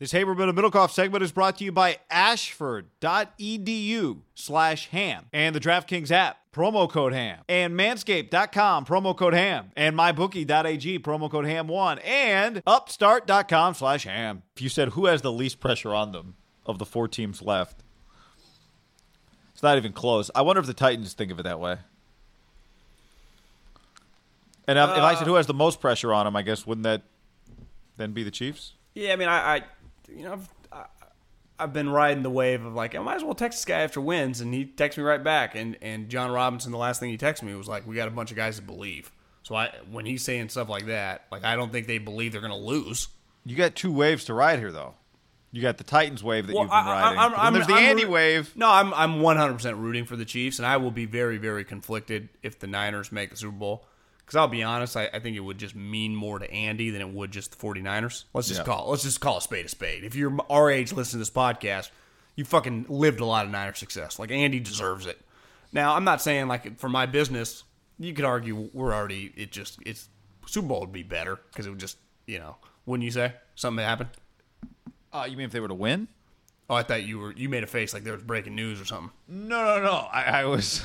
This Haberman and Middlekauff segment is brought to you by ashford.edu slash ham and the DraftKings app, promo code ham, and manscaped.com, promo code ham, and mybookie.ag, promo code ham1, and upstart.com slash ham. If you said who has the least pressure on them of the four teams left, it's not even close. I wonder if the Titans think of it that way. And if, if I said uh, who has the most pressure on them, I guess wouldn't that then be the Chiefs? Yeah, I mean, I, I you know, I've, I, I've been riding the wave of like, I might as well text this guy after wins, and he texts me right back. And and John Robinson, the last thing he texted me was like, we got a bunch of guys that believe. So I, when he's saying stuff like that, like I don't think they believe they're going to lose. You got two waves to ride here, though. You got the Titans wave that Well, you've been I- I- riding. Then I'm- there's the I'm Andy wave. No, I'm I'm 100% rooting for the Chiefs, and I will be very very conflicted if the Niners make the Super Bowl. Because I'll be honest, I, I think it would just mean more to Andy than it would just the 49ers. Let's just Yeah. call let's just call a spade a spade. If you're our age, listening to this podcast, you fucking lived a lot of Niner success. Like Andy deserves it. Now, I'm not saying like for my business, you could argue we're already it just it's Super Bowl would be better because it would just you know wouldn't you say something happened? Uh, you mean if they were to win? Oh, I thought you were you made a face like there was breaking news or something. No, no, no. I, I was,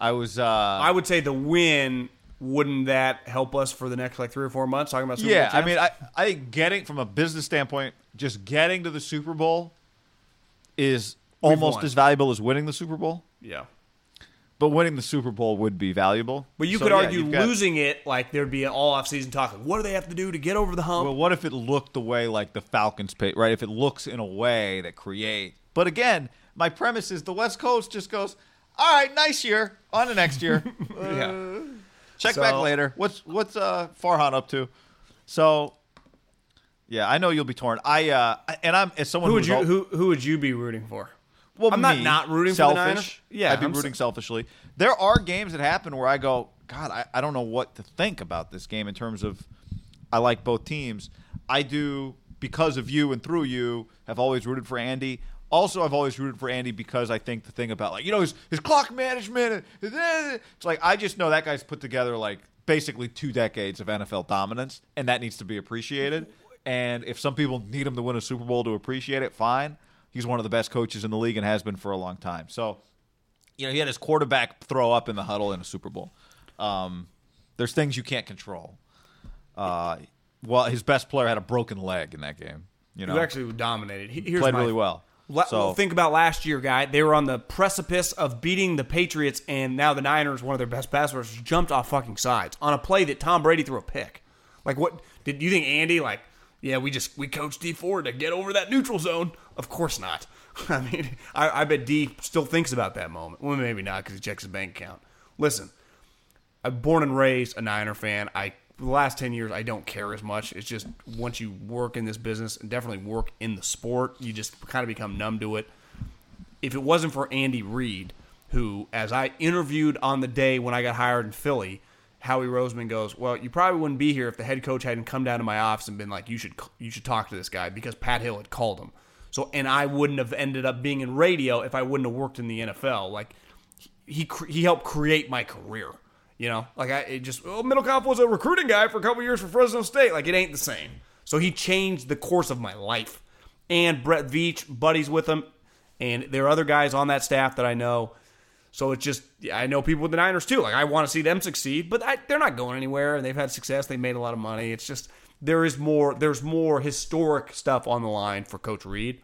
I was. uh I would say the win wouldn't that help us for the next like three or four months talking about Super Yeah, Bowl I mean, I, I think getting from a business standpoint, just getting to the Super Bowl is We've almost won. as valuable as winning the Super Bowl. yeah. But winning the Super Bowl would be valuable. But you So, could yeah, argue got- losing it like there'd be an all off season talk. Like, what do they have to do to get over the hump? Well, what if it looked the way like the Falcons pay, right? If it looks in a way that create. But again, my premise is the West Coast just goes, all right, nice year, on to next year. yeah. Uh, Check So- back later. What's what's uh Farhan up to? So yeah, I know you'll be torn. I uh and I'm as someone Who would you al- who who would you be rooting for? well, I'm not me, not rooting for selfish. Yeah, I'd be I'm rooting s- selfishly. There are games that happen where I go, God, I, I don't know what to think about this game in terms of I like both teams. I do because of you and through you have always rooted for Andy. Also, I've always rooted for Andy because I think the thing about like you know his his clock management. It's like I just know that guy's put together like basically two decades of NFL dominance, and that needs to be appreciated. And if some people need him to win a Super Bowl to appreciate it, fine. He's one of the best coaches in the league and has been for a long time. So, you know, he had his quarterback throw up in the huddle in a Super Bowl. Um, there's things you can't control. Uh, well, his best player had a broken leg in that game. You know, Who actually dominated? He- Here's played my- really well. La- So- think about last year, guy. They were on the precipice of beating the Patriots, and now the Niners, one of their best pass rushers, jumped off fucking sides on a play that Tom Brady threw a pick. Like, what did you think, Andy? Like, yeah, we just we coached Dee Ford to get over that neutral zone. Of course not. I mean, I, I bet D still thinks about that moment. Well, maybe not because he checks his bank account. Listen, I'm born and raised a Niner fan. I the last ten years I don't care as much. It's just once you work in this business and definitely work in the sport, you just kind of become numb to it. If it wasn't for Andy Reid, who, as I interviewed on the day when I got hired in Philly, Howie Roseman goes, "Well, you probably wouldn't be here if the head coach hadn't come down to my office and been like, you should you should talk to this guy because Pat Hill had called him." So, and I wouldn't have ended up being in radio if I wouldn't have worked in the NFL. Like he he helped create my career. You know, like I just well, Middlekauff was a recruiting guy for a couple years for Fresno State. Like it ain't the same. So he changed the course of my life. And Brett Veach, buddies with him, and there are other guys on that staff that I know. So it's just I know people with the Niners too. Like I want to see them succeed, but I, they're not going anywhere, and they've had success. They made a lot of money. It's just there is more. There's more historic stuff on the line for Coach Reid,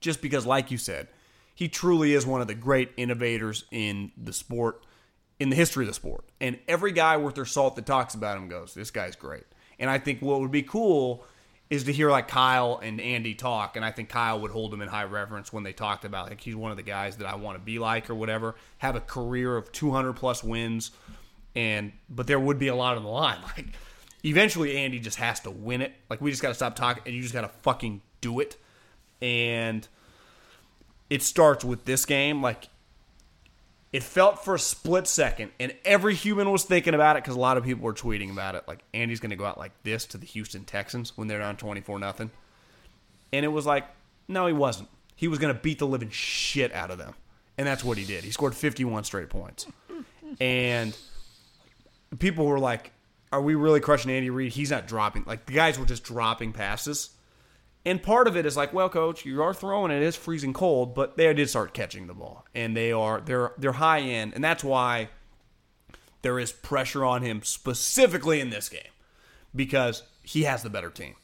just because, like you said, he truly is one of the great innovators in the sport, in the history of the sport. And every guy worth their salt that talks about him goes, "This guy's great." And I think what would be cool is to hear like Kyle and Andy talk, and I think Kyle would hold him in high reverence when they talked about like he's one of the guys that I want to be like or whatever. Have a career of 200 plus wins, and but there would be a lot on the line. Like eventually, Andy just has to win it. Like we just got to stop talking, and you just got to fucking do it. And it starts with this game. Like it felt for a split second, and every human was thinking about it because a lot of people were tweeting about it. Like Andy's going to go out like this to the Houston Texans when they're down twenty four nothing, and it was like, no, he wasn't. He was going to beat the living shit out of them, and that's what he did. He scored fifty one straight points, and people were like, "Are we really crushing Andy Reid? He's not dropping. Like the guys were just dropping passes." And part of it is like, well, coach, you are throwing it. It is freezing cold, but they did start catching the ball, and they are they're they're high end, and that's why there is pressure on him specifically in this game because he has the better team.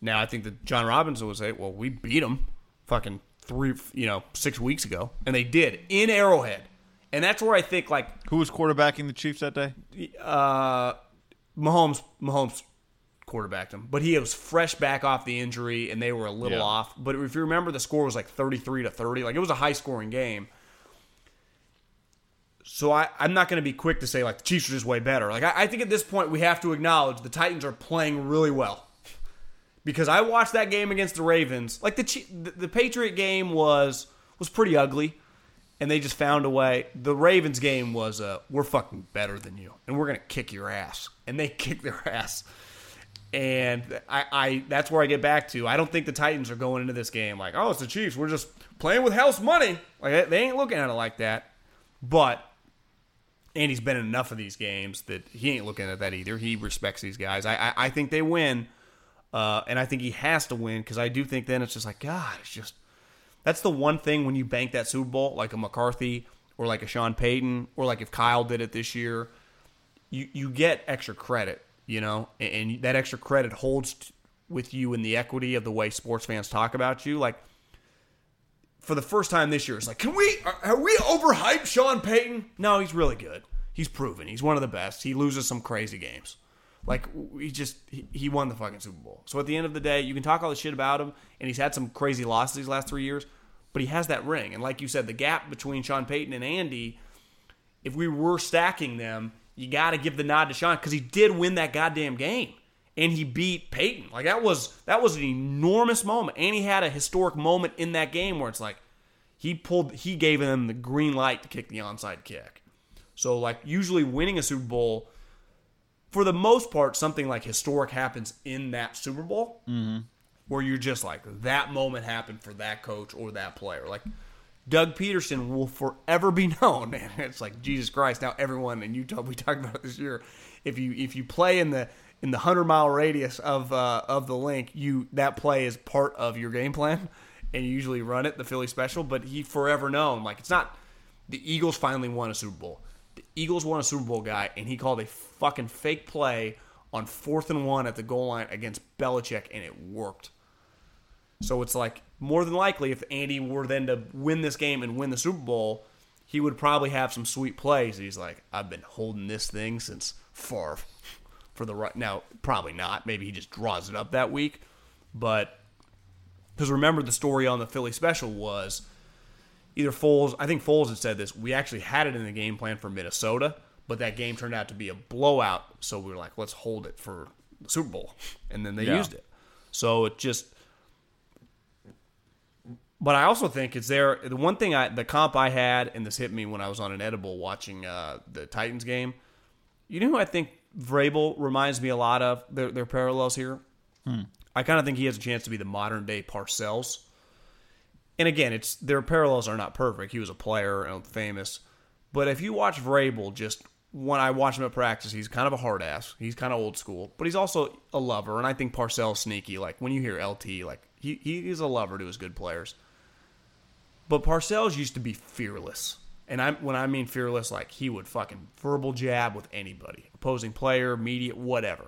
Now, I think that John Robinson would say, well, we beat them fucking three, you know, six weeks ago, and they did in Arrowhead, and that's where I think like Who was quarterbacking the Chiefs that day? uh, Mahomes Mahomes quarterbacked him, but he was fresh back off the injury, and they were a little Yeah. off. But if you remember, the score was like thirty three to thirty. Like it was a high scoring game. So I, I'm not going to be quick to say like the Chiefs are just way better. Like I, I think at this point we have to acknowledge the Titans are playing really well because I watched that game against the Ravens. Like the the, the Patriot game was was pretty ugly, and they just found a way. The Ravens game was uh, we're fucking better than you, and we're gonna kick your ass, and they kicked their ass. And I, I that's where I get back to. I don't think the Titans are going into this game like, oh, it's the Chiefs. We're just playing with house money. Like they ain't looking at it like that. But Andy's been in enough of these games that he ain't looking at that either. He respects these guys. I I, I think they win, uh, and I think he has to win because I do think then it's just like God. It's just that's the one thing when you bank that Super Bowl like a McCarthy or like a Sean Payton or like if Kyle did it this year, you you get extra credit, you know, and, and that extra credit holds t- with you in the equity of the way sports fans talk about you. Like for the first time this year, it's like, can we are, are we overhyped Sean Payton? No, he's really good. He's proven. He's one of the best. He loses some crazy games. Like he just he, he won the fucking Super Bowl. So at the end of the day, you can talk all the shit about him, and he's had some crazy losses these last three years, but he has that ring. And like you said, the gap between Sean Payton and Andy, if we were stacking them, you got to give the nod to Sean because he did win that goddamn game, and he beat Peyton. Like that was that was an enormous moment, and he had a historic moment in that game where it's like he pulled he gave them the green light to kick the onside kick. So like usually winning a Super Bowl, for the most part, something like historic happens in that Super Bowl, mm-hmm. where you're just like that moment happened for that coach or that player. Like Doug Pederson will forever be known, and it's like Jesus Christ. Now everyone in Utah, we talked about this year. If you if you play in the in the hundred mile radius of uh, of the Linc, you that play is part of your game plan, and you usually run it the Philly special. But he forever known. Like it's not the Eagles finally won a Super Bowl. The Eagles won a Super Bowl guy, and he called a fucking fake play on fourth and one at the goal line against Belichick, and it worked. So it's like more than likely, if Andy were then to win this game and win the Super Bowl, he would probably have some sweet plays. He's like, I've been holding this thing since Favre for the right. Now, probably not. Maybe he just draws it up that week, but because remember the story on the Philly special was either Foles. I think Foles had said this. We actually had it in the game plan for Minnesota, but that game turned out to be a blowout. So we were like, let's hold it for the Super Bowl, and then they Yeah. used it. So it just. But I also think it's there. The one thing I, the comp I had, and this hit me when I was on an edible watching uh, the Titans game. You know who I think Vrabel reminds me a lot of? Their, their parallels here. I kind of think he has a chance to be the modern day Parcells. And again, it's their parallels are not perfect. He was a player and famous, but if you watch Vrabel, just when I watch him at practice, he's kind of a hard ass. He's kind of old school, but he's also a lover. And I think Parcells sneaky. Like when you hear LT, like he he is a lover to his good players. But Parcells used to be fearless. And I when I mean fearless, like he would fucking verbal jab with anybody, opposing player, media, whatever.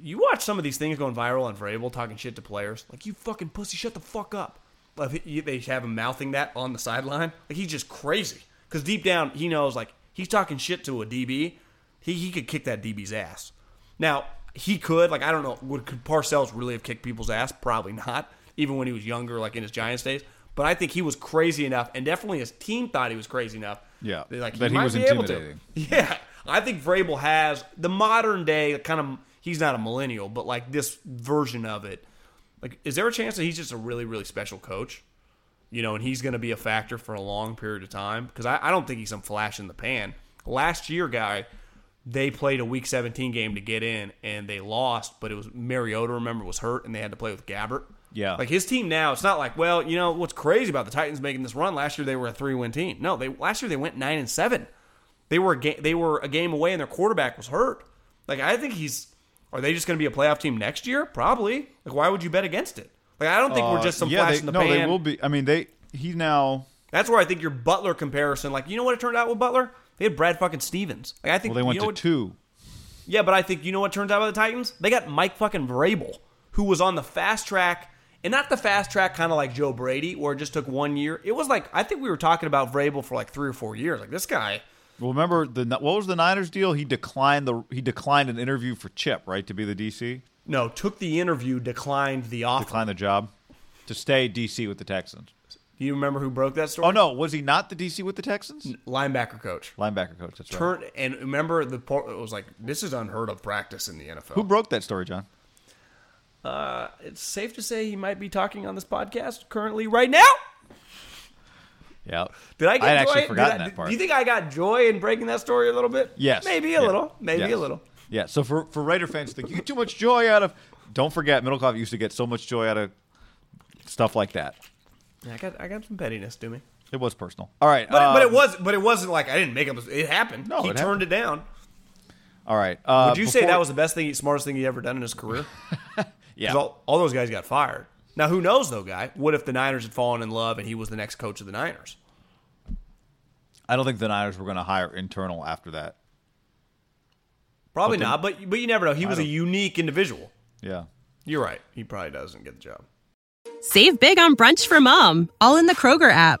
You watch some of these things going viral on Vrabel talking shit to players, like you fucking pussy, shut the fuck up. Like he- they have him mouthing that on the sideline, like he's just crazy. Because deep down, he knows like he's talking shit to a DB, he he could kick that DB's ass. Now he could, like I don't know, would could Parcells really have kicked people's ass? Probably not. Even when he was younger, like in his Giants days. But I think he was crazy enough, and definitely his team thought he was crazy enough. Yeah, like that he was be able to. intimidating. Yeah, I think Vrabel has the modern day kind of. He's not a millennial, but like this version of it. Like, is there a chance that he's just a really, really special coach? You know, and he's going to be a factor for a long period of time because I, I don't think he's some flash in the pan. Last year, guy, they played a Week 17 game to get in and they lost, but it was Mariota. Remember was hurt and they had to play with Gabbert. Yeah. like his team now. It's not like well, you know what's crazy about the Titans making this run? Last year they were a three win team. No, they last year they went nine and seven. They were a ga- they were a game away and their quarterback was hurt. Like I think he's. Are they just going to be a playoff team next year? Probably. Like why would you bet against it? Like I don't think we're Uh, just some yeah, flash they, in the no, pan. they will be. I mean, they he now. That's where I think your Butler comparison, like you know what it turned out with Butler? They had Brad fucking Stevens. Like I think Well, they went you know to what- two. Yeah, but I think you know what turns out with the Titans? They got Mike fucking Vrabel, who was on the fast track, and not the fast track kind of like Joe Brady, where it just took one year. It was like I think we were talking about Vrabel for like three or four years. Like this guy, Well, remember the what was the Niners deal? He declined the he declined an interview for Chip, right, to be the DC. no, took the interview, declined the offer. Declined the job to stay DC with the Texans. Do you remember who broke that story? Oh no, was he not the DC with the Texans? linebacker coach. Linebacker coach. That's right. Turn and remember the it was like this is unheard of practice in the NFL. Who broke that story, John? Uh, it's safe to say he might be talking on this podcast currently right now. Yeah. Did I get I'd joy? actually forgotten I- that part. Do you think I got joy in breaking that story a little bit? Yes. Maybe a Yeah. little. Maybe Yes. a little. Yeah. So for for Raider fans, think you get too much joy out of. Don't forget, Middlekauff used to get so much joy out of stuff like that. Yeah, I got I got some pettiness to me. It was personal. All right. But, but it um, was but it wasn't like I didn't make up. It happened. No, he it turned it down. All right. Uh, Would you say that was the best thing, smartest thing he ever done in his career? Yeah. 'Cause all, all those guys got fired. Now who knows though, guy? What if the Niners had fallen in love and he was the next coach of the Niners? I don't think the Niners were going to hire internal after that. Probably But then- not. But but you never know. He was a don't- unique individual. Yeah. You're right. He probably doesn't get the job. Save big on brunch for mom, all in the Kroger app.